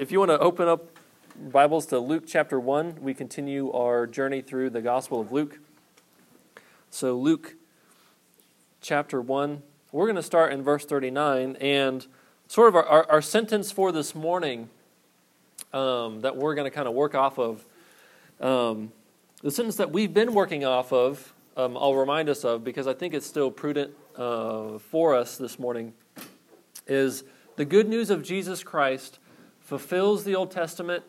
if you want to open up Bibles to Luke chapter 1, we continue our journey through the Gospel of Luke. So, Luke chapter 1, we're going to start in verse 39. And sort of our, our, our sentence for this morning um, that we're going to kind of work off of, um, the sentence that we've been working off of, um, I'll remind us of because I think it's still prudent uh, for us this morning, is the good news of Jesus Christ fulfills the Old Testament,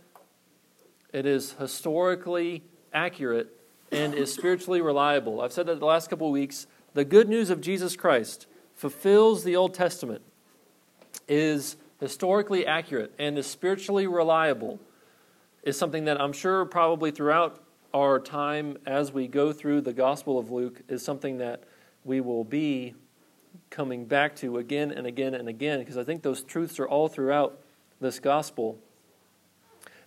it is historically accurate, and is spiritually reliable. I've said that the last couple of weeks. The good news of Jesus Christ fulfills the Old Testament, is historically accurate, and is spiritually reliable, is something that I'm sure probably throughout our time as we go through the Gospel of Luke is something that we will be coming back to again and again and again because I think those truths are all throughout this gospel.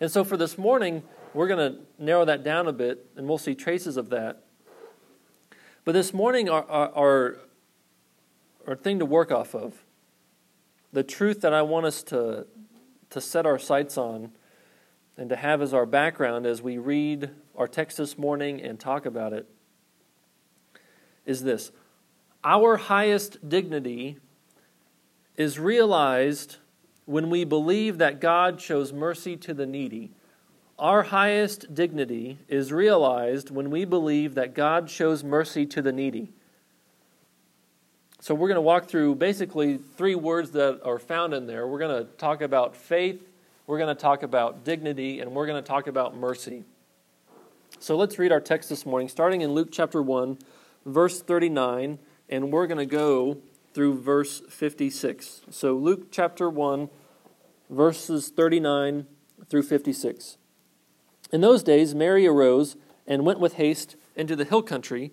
And so for this morning, we're going to narrow that down a bit, and we'll see traces of that. But this morning, our, our, our thing to work off of, the truth that I want us to, to set our sights on and to have as our background as we read our text this morning and talk about it, is this Our highest dignity is realized when we believe that God shows mercy to the needy. Our highest dignity is realized when we believe that God shows mercy to the needy. So, we're going to walk through basically three words that are found in there. We're going to talk about faith, we're going to talk about dignity, and we're going to talk about mercy. So, let's read our text this morning, starting in Luke chapter 1, verse 39, and we're going to go through verse 56. So, Luke chapter 1, verses 39 through 56. In those days, Mary arose and went with haste into the hill country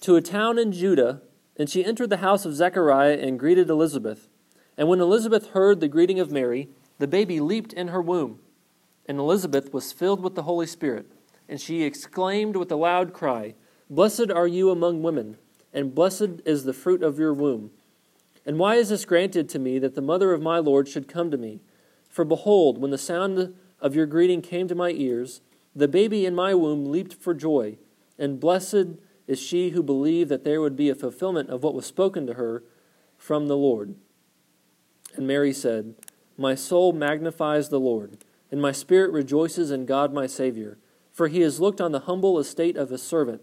to a town in Judah, and she entered the house of Zechariah and greeted Elizabeth. And when Elizabeth heard the greeting of Mary, the baby leaped in her womb. And Elizabeth was filled with the Holy Spirit, and she exclaimed with a loud cry, Blessed are you among women and blessed is the fruit of your womb. And why is this granted to me that the mother of my Lord should come to me? For behold, when the sound of your greeting came to my ears, the baby in my womb leaped for joy, and blessed is she who believed that there would be a fulfillment of what was spoken to her from the Lord. And Mary said, My soul magnifies the Lord, and my spirit rejoices in God my Savior, for he has looked on the humble estate of his servant.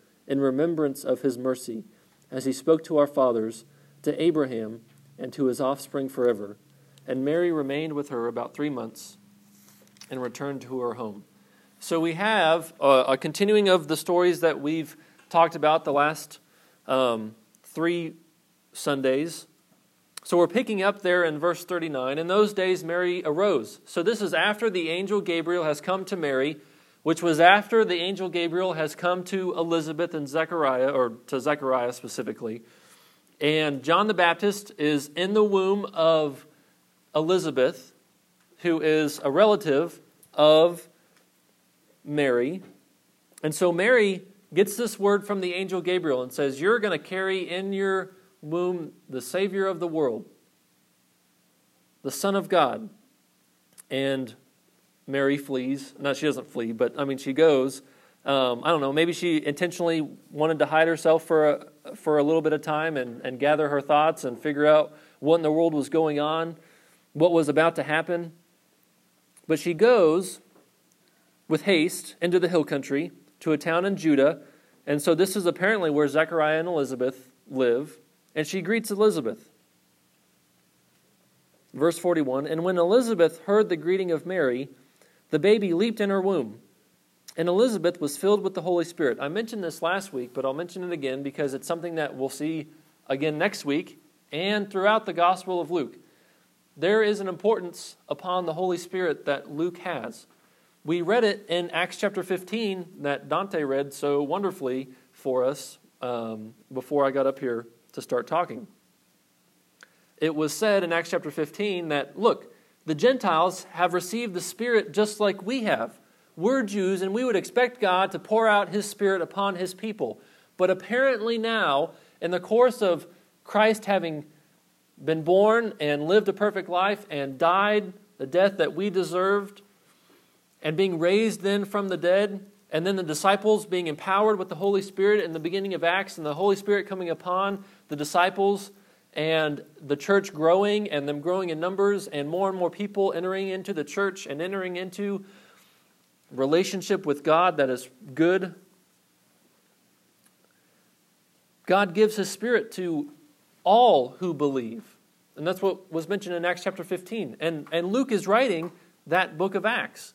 in remembrance of his mercy, as he spoke to our fathers, to Abraham, and to his offspring forever. And Mary remained with her about three months and returned to her home. So we have a, a continuing of the stories that we've talked about the last um, three Sundays. So we're picking up there in verse 39. In those days, Mary arose. So this is after the angel Gabriel has come to Mary which was after the angel Gabriel has come to Elizabeth and Zechariah, or to Zechariah specifically. And John the Baptist is in the womb of Elizabeth, who is a relative of Mary. And so Mary gets this word from the angel Gabriel and says, You're going to carry in your womb the Savior of the world, the Son of God. And Mary flees. No, she doesn't flee, but I mean, she goes. Um, I don't know. Maybe she intentionally wanted to hide herself for a, for a little bit of time and, and gather her thoughts and figure out what in the world was going on, what was about to happen. But she goes with haste into the hill country to a town in Judah. And so this is apparently where Zechariah and Elizabeth live. And she greets Elizabeth. Verse 41 And when Elizabeth heard the greeting of Mary, the baby leaped in her womb, and Elizabeth was filled with the Holy Spirit. I mentioned this last week, but I'll mention it again because it's something that we'll see again next week and throughout the Gospel of Luke. there is an importance upon the Holy Spirit that Luke has. We read it in Acts chapter 15 that Dante read so wonderfully for us um, before I got up here to start talking. It was said in Acts chapter 15 that, look, the Gentiles have received the Spirit just like we have. We're Jews, and we would expect God to pour out His Spirit upon His people. But apparently, now, in the course of Christ having been born and lived a perfect life and died the death that we deserved, and being raised then from the dead, and then the disciples being empowered with the Holy Spirit in the beginning of Acts, and the Holy Spirit coming upon the disciples, and the church growing, and them growing in numbers, and more and more people entering into the church and entering into relationship with God that is good. God gives His Spirit to all who believe. And that's what was mentioned in Acts chapter 15. And, and Luke is writing that book of Acts.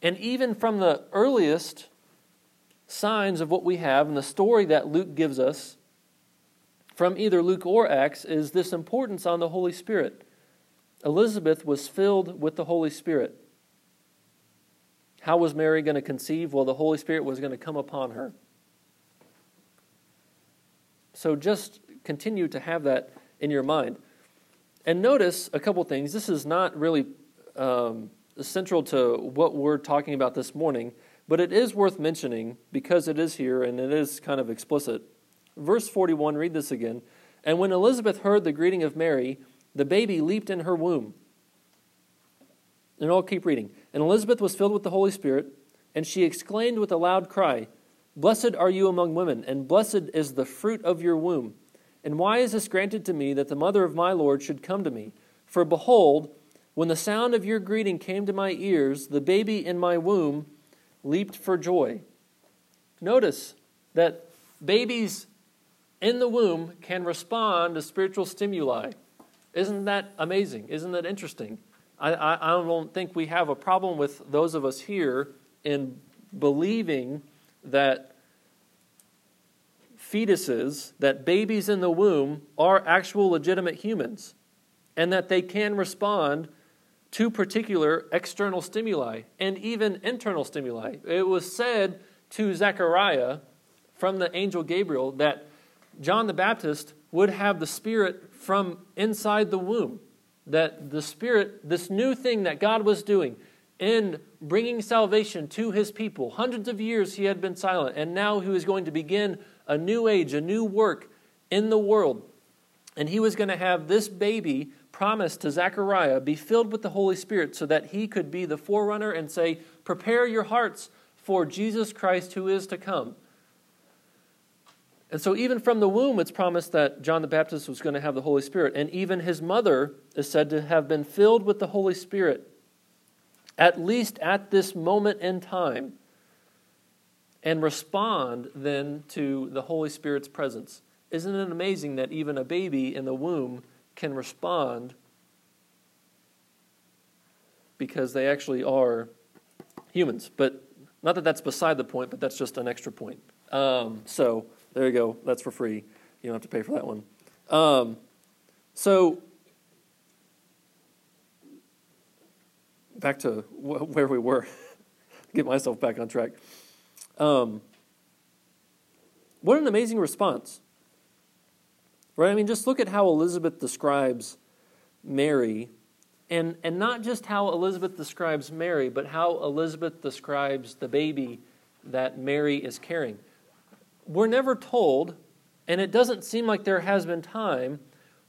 And even from the earliest signs of what we have and the story that Luke gives us from either Luke or Acts is this importance on the Holy Spirit. Elizabeth was filled with the Holy Spirit. How was Mary going to conceive? Well, the Holy Spirit was going to come upon her. So just continue to have that in your mind. And notice a couple things. This is not really um, central to what we're talking about this morning, but it is worth mentioning because it is here and it is kind of explicit. Verse 41, read this again. And when Elizabeth heard the greeting of Mary, the baby leaped in her womb. And I'll keep reading. And Elizabeth was filled with the Holy Spirit, and she exclaimed with a loud cry, Blessed are you among women, and blessed is the fruit of your womb. And why is this granted to me that the mother of my Lord should come to me? For behold, when the sound of your greeting came to my ears, the baby in my womb leaped for joy. Notice that babies in the womb can respond to spiritual stimuli. Isn't that amazing? Isn't that interesting? I, I, I don't think we have a problem with those of us here in believing that fetuses, that babies in the womb are actual legitimate humans, and that they can respond to particular external stimuli and even internal stimuli. It was said to Zechariah from the angel Gabriel that John the Baptist would have the Spirit from inside the womb. That the Spirit, this new thing that God was doing in bringing salvation to his people, hundreds of years he had been silent, and now he was going to begin a new age, a new work in the world. And he was going to have this baby promised to Zechariah be filled with the Holy Spirit so that he could be the forerunner and say, Prepare your hearts for Jesus Christ who is to come. And so, even from the womb, it's promised that John the Baptist was going to have the Holy Spirit. And even his mother is said to have been filled with the Holy Spirit, at least at this moment in time and respond then to the Holy Spirit's presence. Isn't it amazing that even a baby in the womb can respond because they actually are humans? But not that that's beside the point, but that's just an extra point. Um, so there you go. That's for free. You don't have to pay for that one. Um, so back to where we were. Get myself back on track. Um, what an amazing response. Right? I mean, just look at how Elizabeth describes Mary, and, and not just how Elizabeth describes Mary, but how Elizabeth describes the baby that Mary is carrying. We're never told, and it doesn't seem like there has been time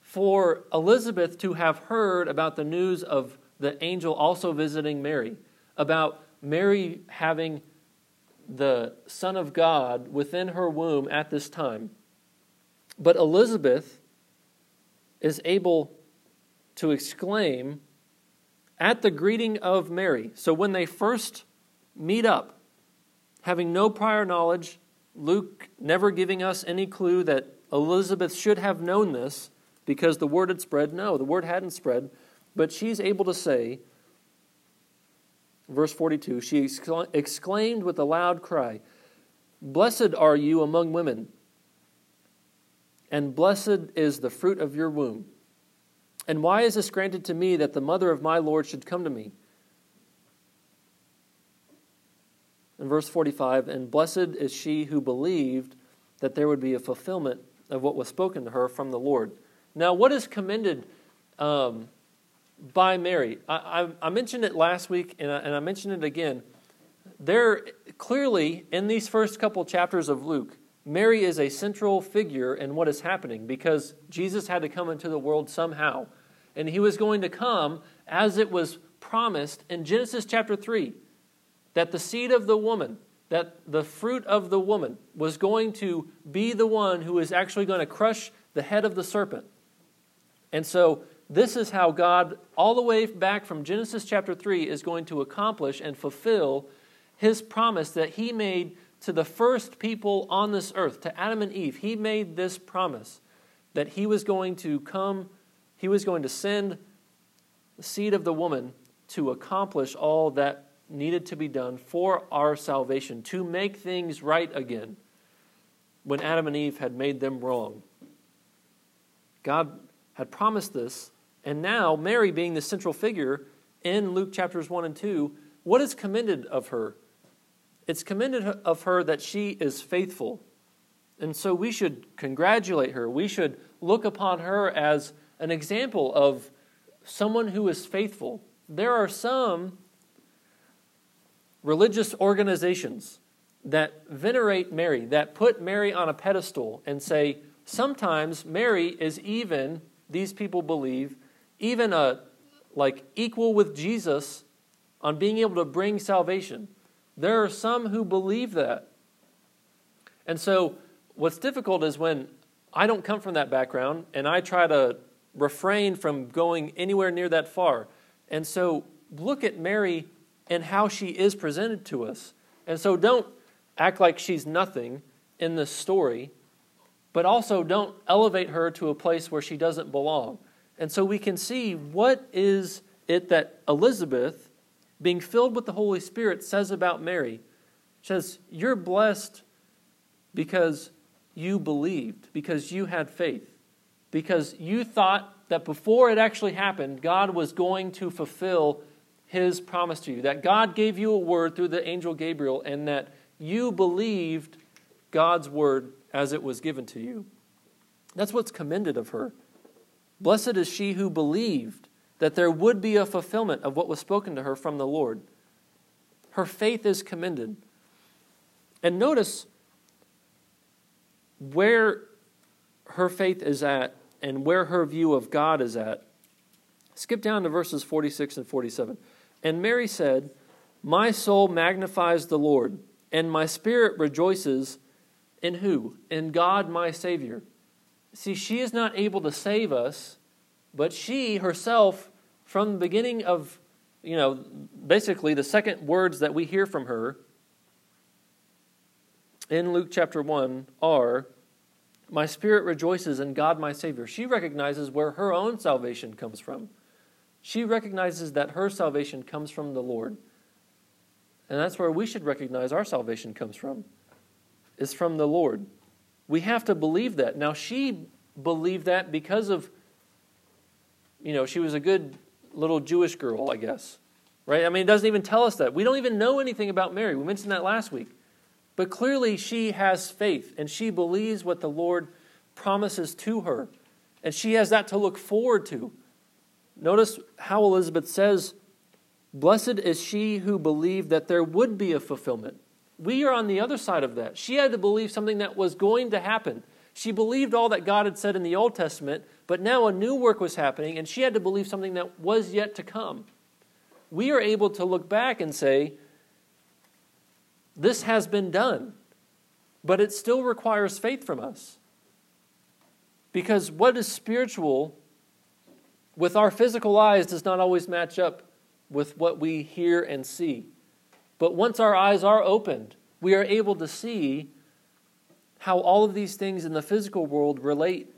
for Elizabeth to have heard about the news of the angel also visiting Mary, about Mary having the Son of God within her womb at this time. But Elizabeth is able to exclaim at the greeting of Mary. So when they first meet up, having no prior knowledge, Luke never giving us any clue that Elizabeth should have known this because the word had spread. No, the word hadn't spread. But she's able to say, Verse 42 She exclaimed with a loud cry, Blessed are you among women, and blessed is the fruit of your womb. And why is this granted to me that the mother of my Lord should come to me? In verse 45, and blessed is she who believed that there would be a fulfillment of what was spoken to her from the Lord. Now, what is commended um, by Mary? I, I, I, mentioned it last week, and I, and I mentioned it again. There, clearly, in these first couple chapters of Luke, Mary is a central figure in what is happening because Jesus had to come into the world somehow. And he was going to come as it was promised in Genesis chapter 3 that the seed of the woman, that the fruit of the woman was going to be the one who is actually going to crush the head of the serpent. And so, this is how God, all the way back from Genesis chapter 3, is going to accomplish and fulfill his promise that he made to the first people on this earth, to Adam and Eve, he made this promise that he was going to come, he was going to send the seed of the woman to accomplish all that needed to be done for our salvation, to make things right again when Adam and Eve had made them wrong. God had promised this, and now Mary, being the central figure in Luke chapters 1 and 2, what is commended of her? It's commended of her that she is faithful. And so we should congratulate her. We should look upon her as an example of someone who is faithful. There are some religious organizations that venerate Mary, that put Mary on a pedestal and say, sometimes Mary is even, these people believe, even a like equal with Jesus on being able to bring salvation. There are some who believe that. And so, what's difficult is when I don't come from that background and I try to refrain from going anywhere near that far. And so, look at Mary and how she is presented to us. And so, don't act like she's nothing in this story, but also don't elevate her to a place where she doesn't belong. And so, we can see what is it that Elizabeth being filled with the Holy Spirit says about Mary. She says, You're blessed because you believed, because you had faith, because you thought that before it actually happened, God was going to fulfill his promise to you, that God gave you a word through the angel Gabriel, and that you believed God's word as it was given to you. That's what's commended of her. Blessed is she who believed that there would be a fulfillment of what was spoken to her from the Lord. Her faith is commended. And notice where her faith is at and where her view of God is at. Skip down to verses 46 and 47. And Mary said, My soul magnifies the Lord, and my spirit rejoices in who? In God my Savior. See, she is not able to save us, but she herself from the beginning of, you know, basically the second words that we hear from her in Luke chapter 1 are, My spirit rejoices in God my Savior. She recognizes where her own salvation comes from. She recognizes that her salvation comes from the Lord. And that's where we should recognize our salvation comes from, is from the Lord. We have to believe that. Now, she believed that because of, you know, she was a good little Jewish girl, I guess. Right? I mean, it doesn't even tell us that. We don't even know anything about Mary. We mentioned that last week. But clearly, she has faith and she believes what the Lord promises to her. And she has that to look forward to. Notice how Elizabeth says, Blessed is she who believed that there would be a fulfillment. We are on the other side of that. She had to believe something that was going to happen. She believed all that God had said in the Old Testament, but now a new work was happening, and she had to believe something that was yet to come. We are able to look back and say, This has been done, but it still requires faith from us. Because what is spiritual with our physical eyes does not always match up with what we hear and see. But once our eyes are opened, we are able to see how all of these things in the physical world relate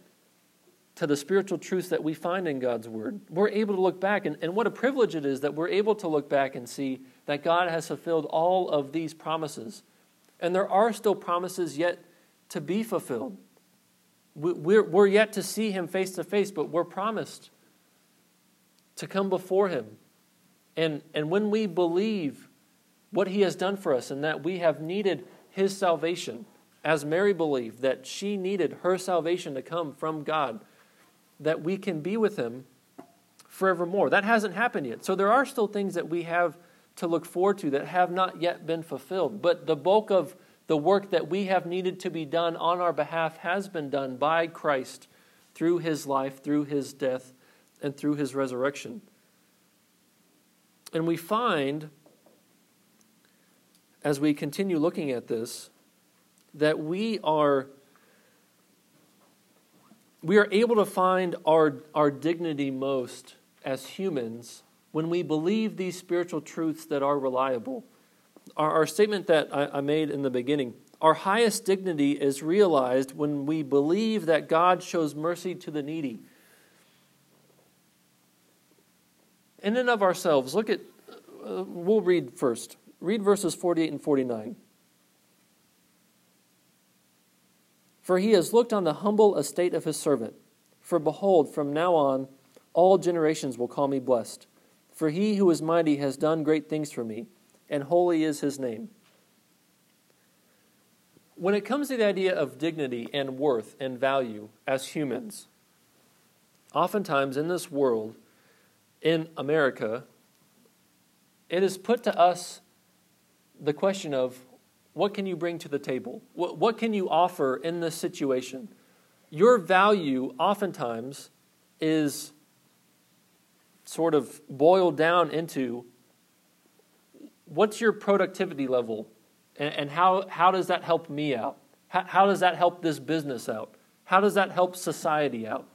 to the spiritual truths that we find in God's Word. We're able to look back, and, and what a privilege it is that we're able to look back and see that God has fulfilled all of these promises. And there are still promises yet to be fulfilled. We're, we're yet to see Him face to face, but we're promised to come before Him. And, and when we believe what He has done for us and that we have needed His salvation, as Mary believed that she needed her salvation to come from God, that we can be with Him forevermore. That hasn't happened yet. So there are still things that we have to look forward to that have not yet been fulfilled. But the bulk of the work that we have needed to be done on our behalf has been done by Christ through his life, through his death, and through his resurrection. And we find, as we continue looking at this, that we are we are able to find our, our dignity most as humans when we believe these spiritual truths that are reliable. Our, our statement that I, I made in the beginning our highest dignity is realized when we believe that God shows mercy to the needy. In and of ourselves, look at, uh, we'll read first. Read verses 48 and 49. For he has looked on the humble estate of his servant. For behold, from now on, all generations will call me blessed. For he who is mighty has done great things for me, and holy is his name. When it comes to the idea of dignity and worth and value as humans, oftentimes in this world, in America, it is put to us the question of what can you bring to the table? What, what can you offer in this situation? Your value, oftentimes, is sort of boiled down into what's your productivity level and, and how, how does that help me out? How, how does that help this business out? How does that help society out?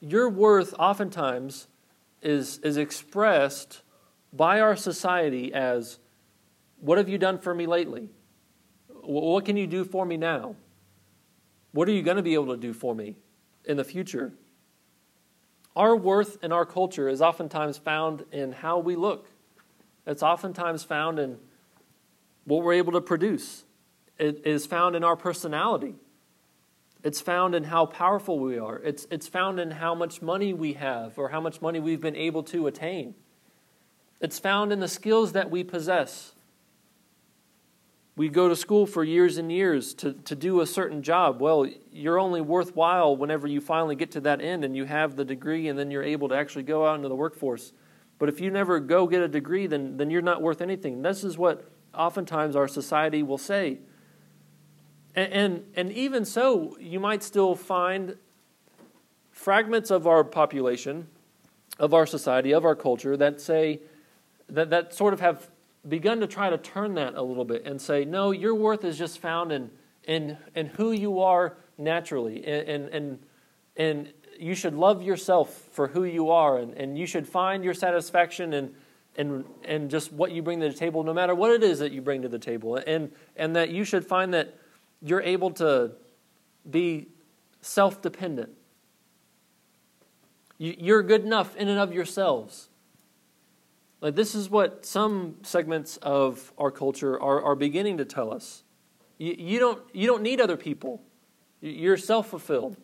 Your worth, oftentimes, is, is expressed by our society as what have you done for me lately? What can you do for me now? What are you going to be able to do for me in the future? Our worth in our culture is oftentimes found in how we look. It's oftentimes found in what we're able to produce. It is found in our personality. It's found in how powerful we are. It's, it's found in how much money we have or how much money we've been able to attain. It's found in the skills that we possess. We go to school for years and years to, to do a certain job. Well, you're only worthwhile whenever you finally get to that end and you have the degree and then you're able to actually go out into the workforce. But if you never go get a degree, then, then you're not worth anything. This is what oftentimes our society will say. And, and, and even so, you might still find fragments of our population, of our society, of our culture that say, that, that sort of have begun to try to turn that a little bit and say, no, your worth is just found in, in, in who you are naturally. And, and, and you should love yourself for who you are. And, and you should find your satisfaction in, in, in just what you bring to the table, no matter what it is that you bring to the table. And, and that you should find that you're able to be self dependent. You're good enough in and of yourselves. Like this is what some segments of our culture are, are beginning to tell us. You, you, don't, you don't need other people. You're self fulfilled.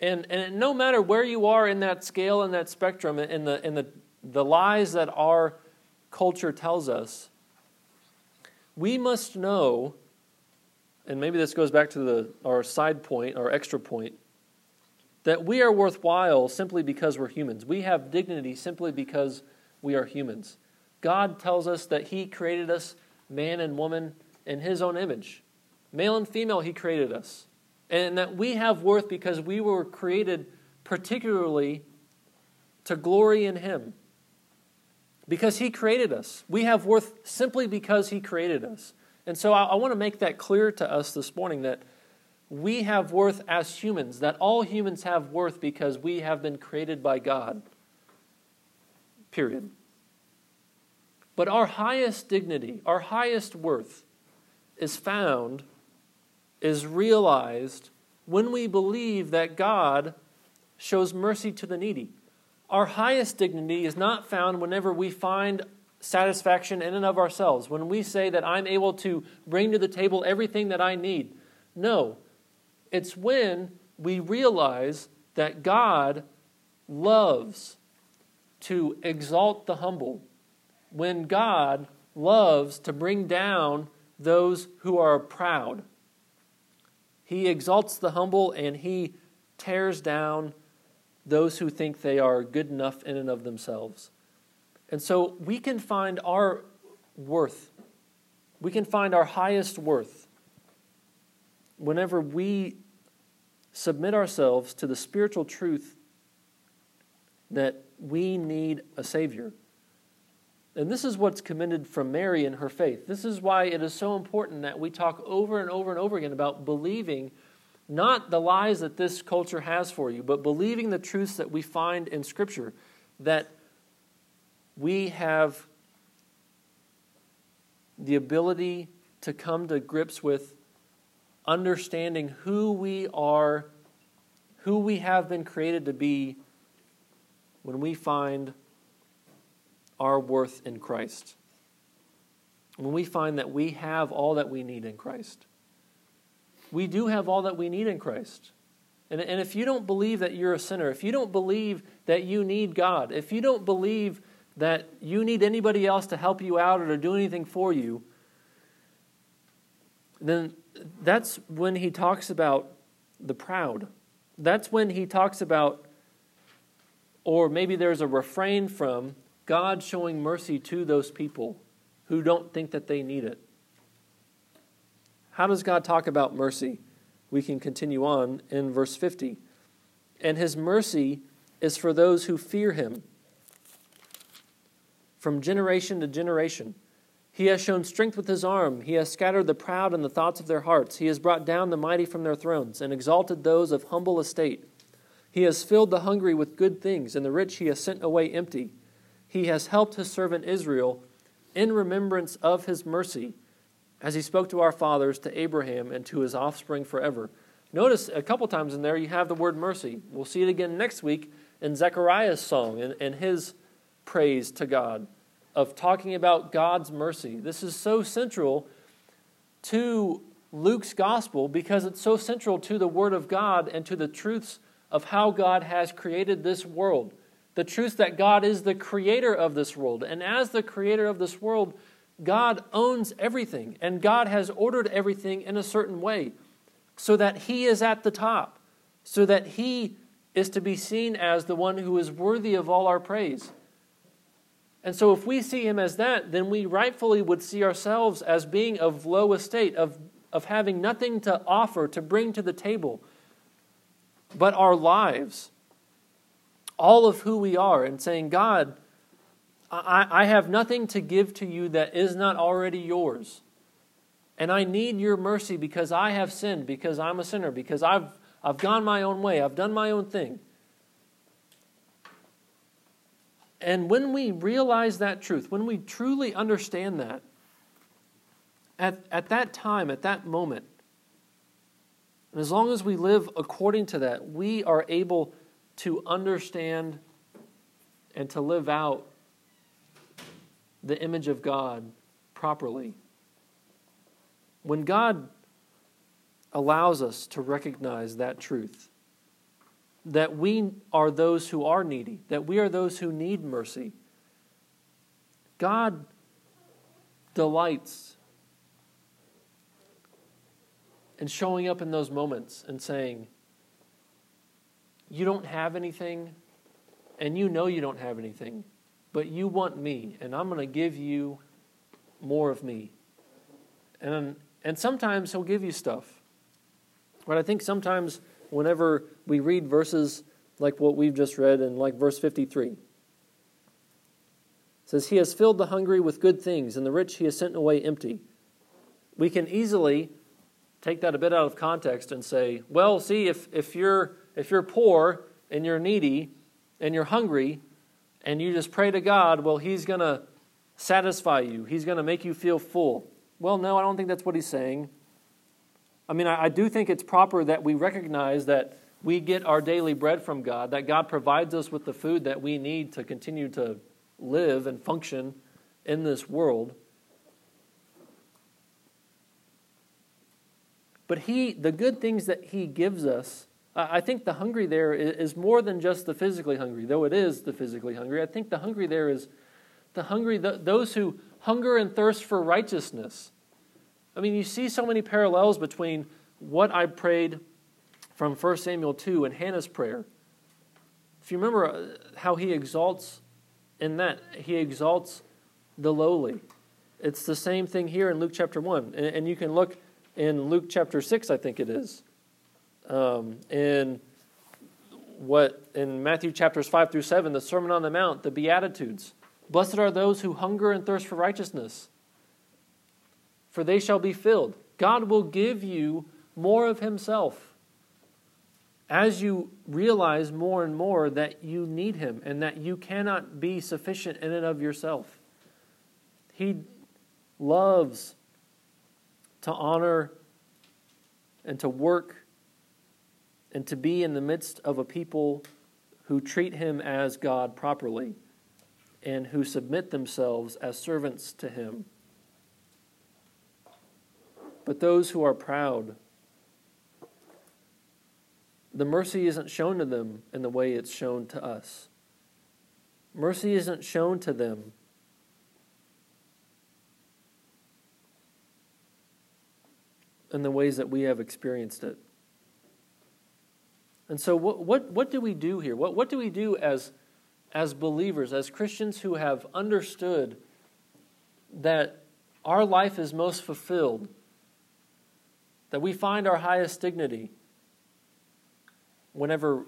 And, and no matter where you are in that scale and that spectrum, in the, in the, the lies that our culture tells us, we must know, and maybe this goes back to the, our side point, our extra point, that we are worthwhile simply because we're humans. We have dignity simply because we are humans. God tells us that He created us, man and woman, in His own image. Male and female, He created us. And that we have worth because we were created particularly to glory in Him. Because He created us. We have worth simply because He created us. And so I, I want to make that clear to us this morning that we have worth as humans, that all humans have worth because we have been created by God. Period. But our highest dignity, our highest worth, is found, is realized when we believe that God shows mercy to the needy. Our highest dignity is not found whenever we find satisfaction in and of ourselves, when we say that I'm able to bring to the table everything that I need. No, it's when we realize that God loves to exalt the humble, when God loves to bring down those who are proud. He exalts the humble and he tears down those who think they are good enough in and of themselves. And so we can find our worth, we can find our highest worth whenever we submit ourselves to the spiritual truth that we need a Savior. And this is what's commended from Mary in her faith. This is why it is so important that we talk over and over and over again about believing not the lies that this culture has for you, but believing the truths that we find in Scripture that we have the ability to come to grips with understanding who we are, who we have been created to be when we find our worth in Christ. When we find that we have all that we need in Christ. We do have all that we need in Christ. And, and if you don't believe that you're a sinner, if you don't believe that you need God, if you don't believe that you need anybody else to help you out or to do anything for you, then that's when he talks about the proud. That's when he talks about, or maybe there's a refrain from God showing mercy to those people who don't think that they need it. How does God talk about mercy? We can continue on in verse 50. And his mercy is for those who fear him from generation to generation. He has shown strength with his arm. He has scattered the proud in the thoughts of their hearts. He has brought down the mighty from their thrones and exalted those of humble estate. He has filled the hungry with good things, and the rich he has sent away empty. He has helped his servant Israel in remembrance of his mercy, as he spoke to our fathers, to Abraham, and to his offspring forever. Notice a couple times in there you have the word mercy. We'll see it again next week in Zechariah's song and, and his praise to God of talking about God's mercy. This is so central to Luke's gospel because it's so central to the Word of God and to the truths of how God has created this world. The truth that God is the creator of this world. And as the creator of this world, God owns everything, and God has ordered everything in a certain way so that He is at the top, so that He is to be seen as the one who is worthy of all our praise. And so, if we see him as that, then we rightfully would see ourselves as being of low estate, of, of having nothing to offer, to bring to the table, but our lives, all of who we are, and saying, God, I, I have nothing to give to you that is not already yours. And I need your mercy because I have sinned, because I'm a sinner, because I've, I've gone my own way, I've done my own thing. And when we realize that truth, when we truly understand that, at, at that time, at that moment, and as long as we live according to that, we are able to understand and to live out the image of God properly. When God allows us to recognize that truth, that we are those who are needy, that we are those who need mercy. God delights in showing up in those moments and saying, You don't have anything, and you know you don't have anything, but you want me, and I'm going to give you more of me. And, and sometimes He'll give you stuff. But I think sometimes whenever we read verses like what we've just read in like verse 53. It says, He has filled the hungry with good things, and the rich he has sent away empty. We can easily take that a bit out of context and say, well, see, if, if, you're, if you're poor and you're needy and you're hungry and you just pray to God, well, He's going to satisfy you, He's going to make you feel full. Well, no, I don't think that's what He's saying. I mean, I, I do think it's proper that we recognize that we get our daily bread from God, that God provides us with the food that we need to continue to live and function in this world. But he the good things that he gives us I think the hungry there is more than just the physically hungry, though it is the physically hungry. I think the hungry there is the hungry, those who hunger and thirst for righteousness. I mean, you see so many parallels between what I prayed from 1 Samuel 2 and Hannah's prayer. If you remember uh, how he exalts in that, he exalts the lowly. It's the same thing here in Luke chapter 1. And you can look in Luke chapter 6, I think it is um, in what in Matthew chapters 5 through 7, the Sermon on the Mount, the Beatitudes. Blessed are those who hunger and thirst for righteousness, for they shall be filled. God will give you more of Himself as you realize more and more that you need Him and that you cannot be sufficient in and of yourself. He loves to honor and to work and to be in the midst of a people who treat him as God properly and who submit themselves as servants to him. But those who are proud, the mercy isn't shown to them in the way it's shown to us. Mercy isn't shown to them in the ways that we have experienced it. And so, what, what, what do we do here? What, what do we do as, as believers, as Christians who have understood that our life is most fulfilled, that we find our highest dignity whenever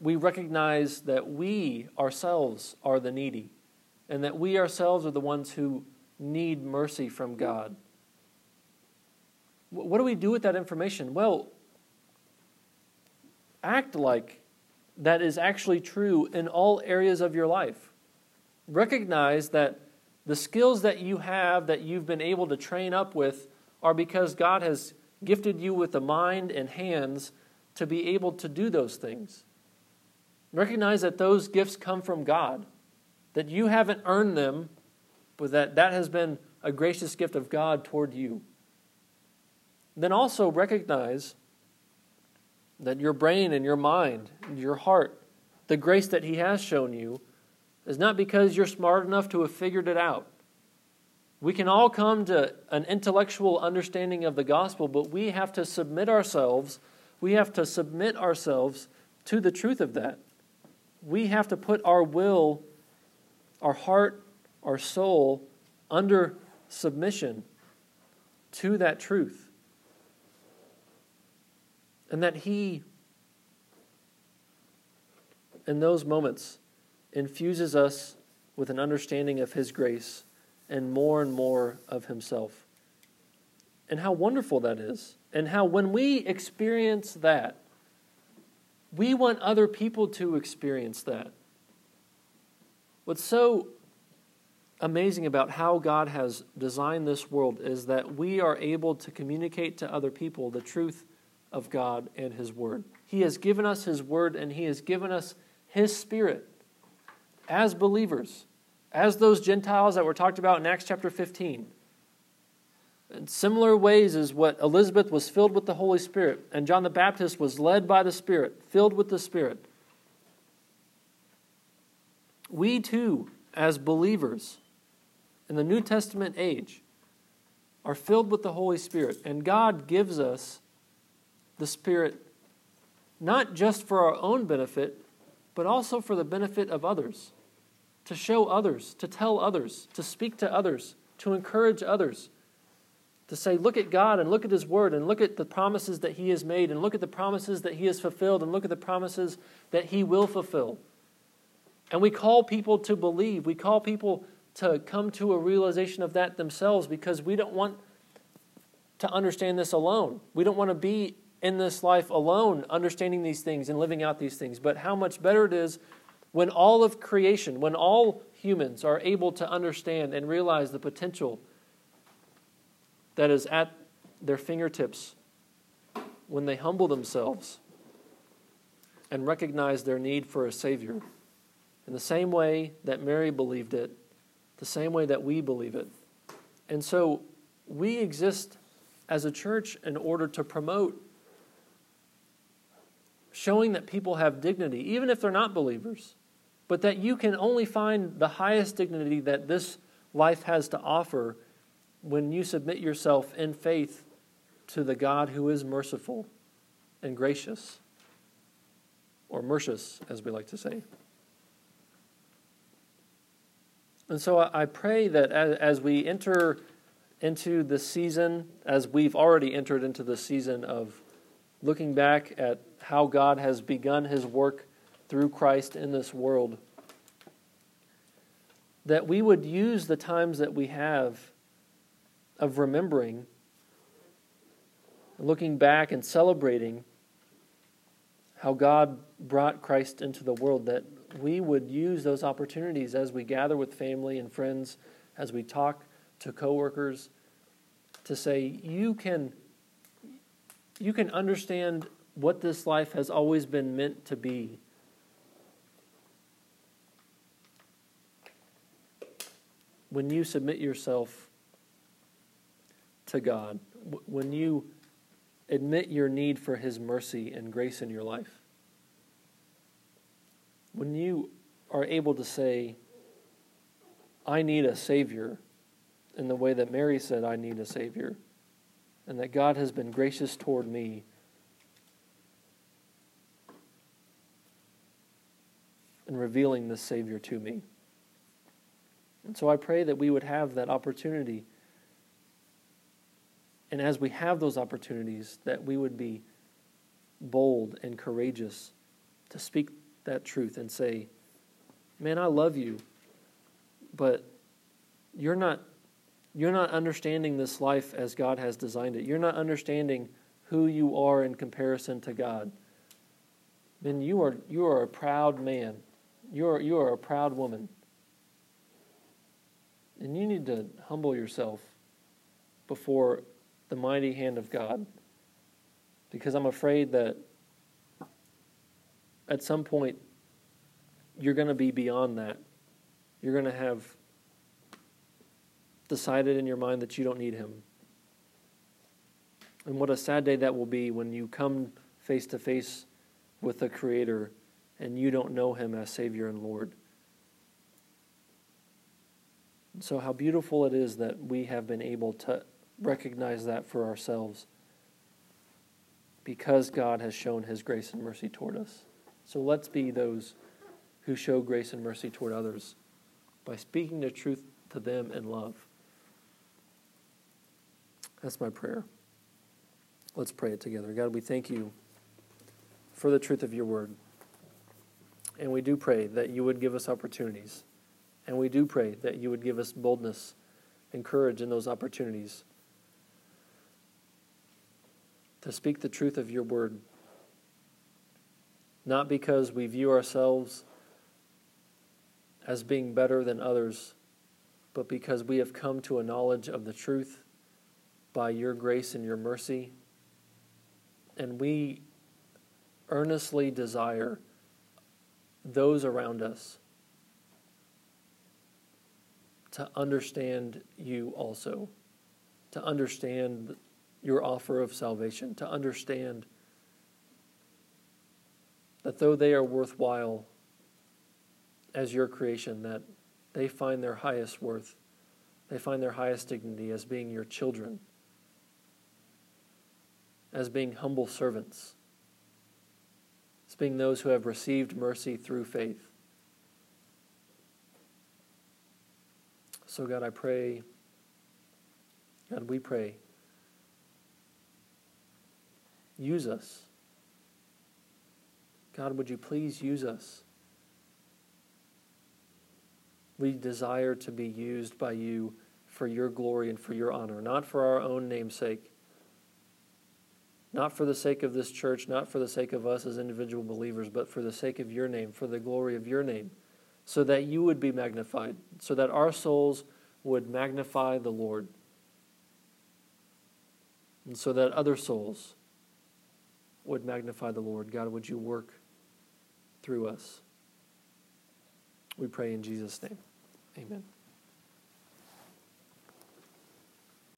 we recognize that we ourselves are the needy and that we ourselves are the ones who need mercy from God? What do we do with that information? Well, act like that is actually true in all areas of your life. Recognize that the skills that you have that you've been able to train up with are because God has gifted you with the mind and hands to be able to do those things. Recognize that those gifts come from God, that you haven't earned them, but that that has been a gracious gift of God toward you. Then also recognize that your brain and your mind, your heart, the grace that He has shown you, is not because you're smart enough to have figured it out. We can all come to an intellectual understanding of the gospel, but we have to submit ourselves. We have to submit ourselves to the truth of that. We have to put our will, our heart, our soul under submission to that truth and that He, in those moments, infuses us with an understanding of His grace and more and more of Himself. And how wonderful that is. And how, when we experience that, we want other people to experience that. What's so amazing about how God has designed this world is that we are able to communicate to other people the truth of God and His Word. He has given us His Word and He has given us His Spirit as believers, as those Gentiles that were talked about in Acts chapter 15. In similar ways as what Elizabeth was filled with the Holy Spirit, and John the Baptist was led by the Spirit, filled with the Spirit. We too, as believers in the New Testament age, are filled with the Holy Spirit, and God gives us the Spirit not just for our own benefit, but also for the benefit of others, to show others, to tell others, to speak to others, to encourage others, to say, look at God and look at His Word and look at the promises that He has made and look at the promises that He has fulfilled and look at the promises that He will fulfill. And we call people to believe. We call people to come to a realization of that themselves because we don't want to understand this alone. We don't want to be in this life alone understanding these things and living out these things, but how much better it is when all of creation, when all humans are able to understand and realize the potential that is at their fingertips when they humble themselves and recognize their need for a Savior. In the same way that Mary believed it, the same way that we believe it. And so we exist as a church in order to promote showing that people have dignity, even if they're not believers, but that you can only find the highest dignity that this life has to offer when you submit yourself in faith to the God who is merciful and gracious, or mercious, as we like to say. And so I pray that as we enter into the season, as we've already entered into the season of looking back at how God has begun his work through Christ in this world, that we would use the times that we have of remembering, looking back and celebrating how God brought Christ into the world, that we would use those opportunities as we gather with family and friends, as we talk to coworkers, to say, you can, you can understand what this life has always been meant to be. When you submit yourself to God, when you admit your need for His mercy and grace in your life, when you are able to say, I need a Savior, in the way that Mary said, I need a Savior, and that God has been gracious toward me. In revealing this Savior to me. And so I pray that we would have that opportunity and as we have those opportunities, that we would be bold and courageous to speak that truth and say, Man, I love you, but you're not, you're not understanding this life as God has designed it. You're not understanding who you are in comparison to God. Then you are, you are a proud man. You are, you are a proud woman. And you need to humble yourself before the mighty hand of God. Because I'm afraid that at some point you're going to be beyond that. You're going to have decided in your mind that you don't need Him. And what a sad day that will be when you come face to face with the Creator and you don't know Him as Savior and Lord. So, how beautiful it is that we have been able to recognize that for ourselves because God has shown his grace and mercy toward us. So let's be those who show grace and mercy toward others by speaking the truth to them in love. That's my prayer. Let's pray it together. God, we thank you for the truth of your word. And we do pray that you would give us opportunities. And we do pray that you would give us boldness and courage in those opportunities to speak the truth of your word. Not because we view ourselves as being better than others, but because we have come to a knowledge of the truth by your grace and your mercy. And we earnestly desire those around us to understand you also, to understand your offer of salvation, to understand that though they are worthwhile as your creation, that they find their highest worth, they find their highest dignity as being your children, as being humble servants, as being those who have received mercy through faith. So, God, I pray, God, we pray Use us. God, would you please use us? We desire to be used by you for your glory and for your honor, not for our own name's sake, not for the sake of this church, not for the sake of us as individual believers, but for the sake of your name, for the glory of your name, so that you would be magnified, so that our souls would magnify the Lord, and so that other souls would magnify the Lord. God, would you work through us? We pray in Jesus' name. Amen.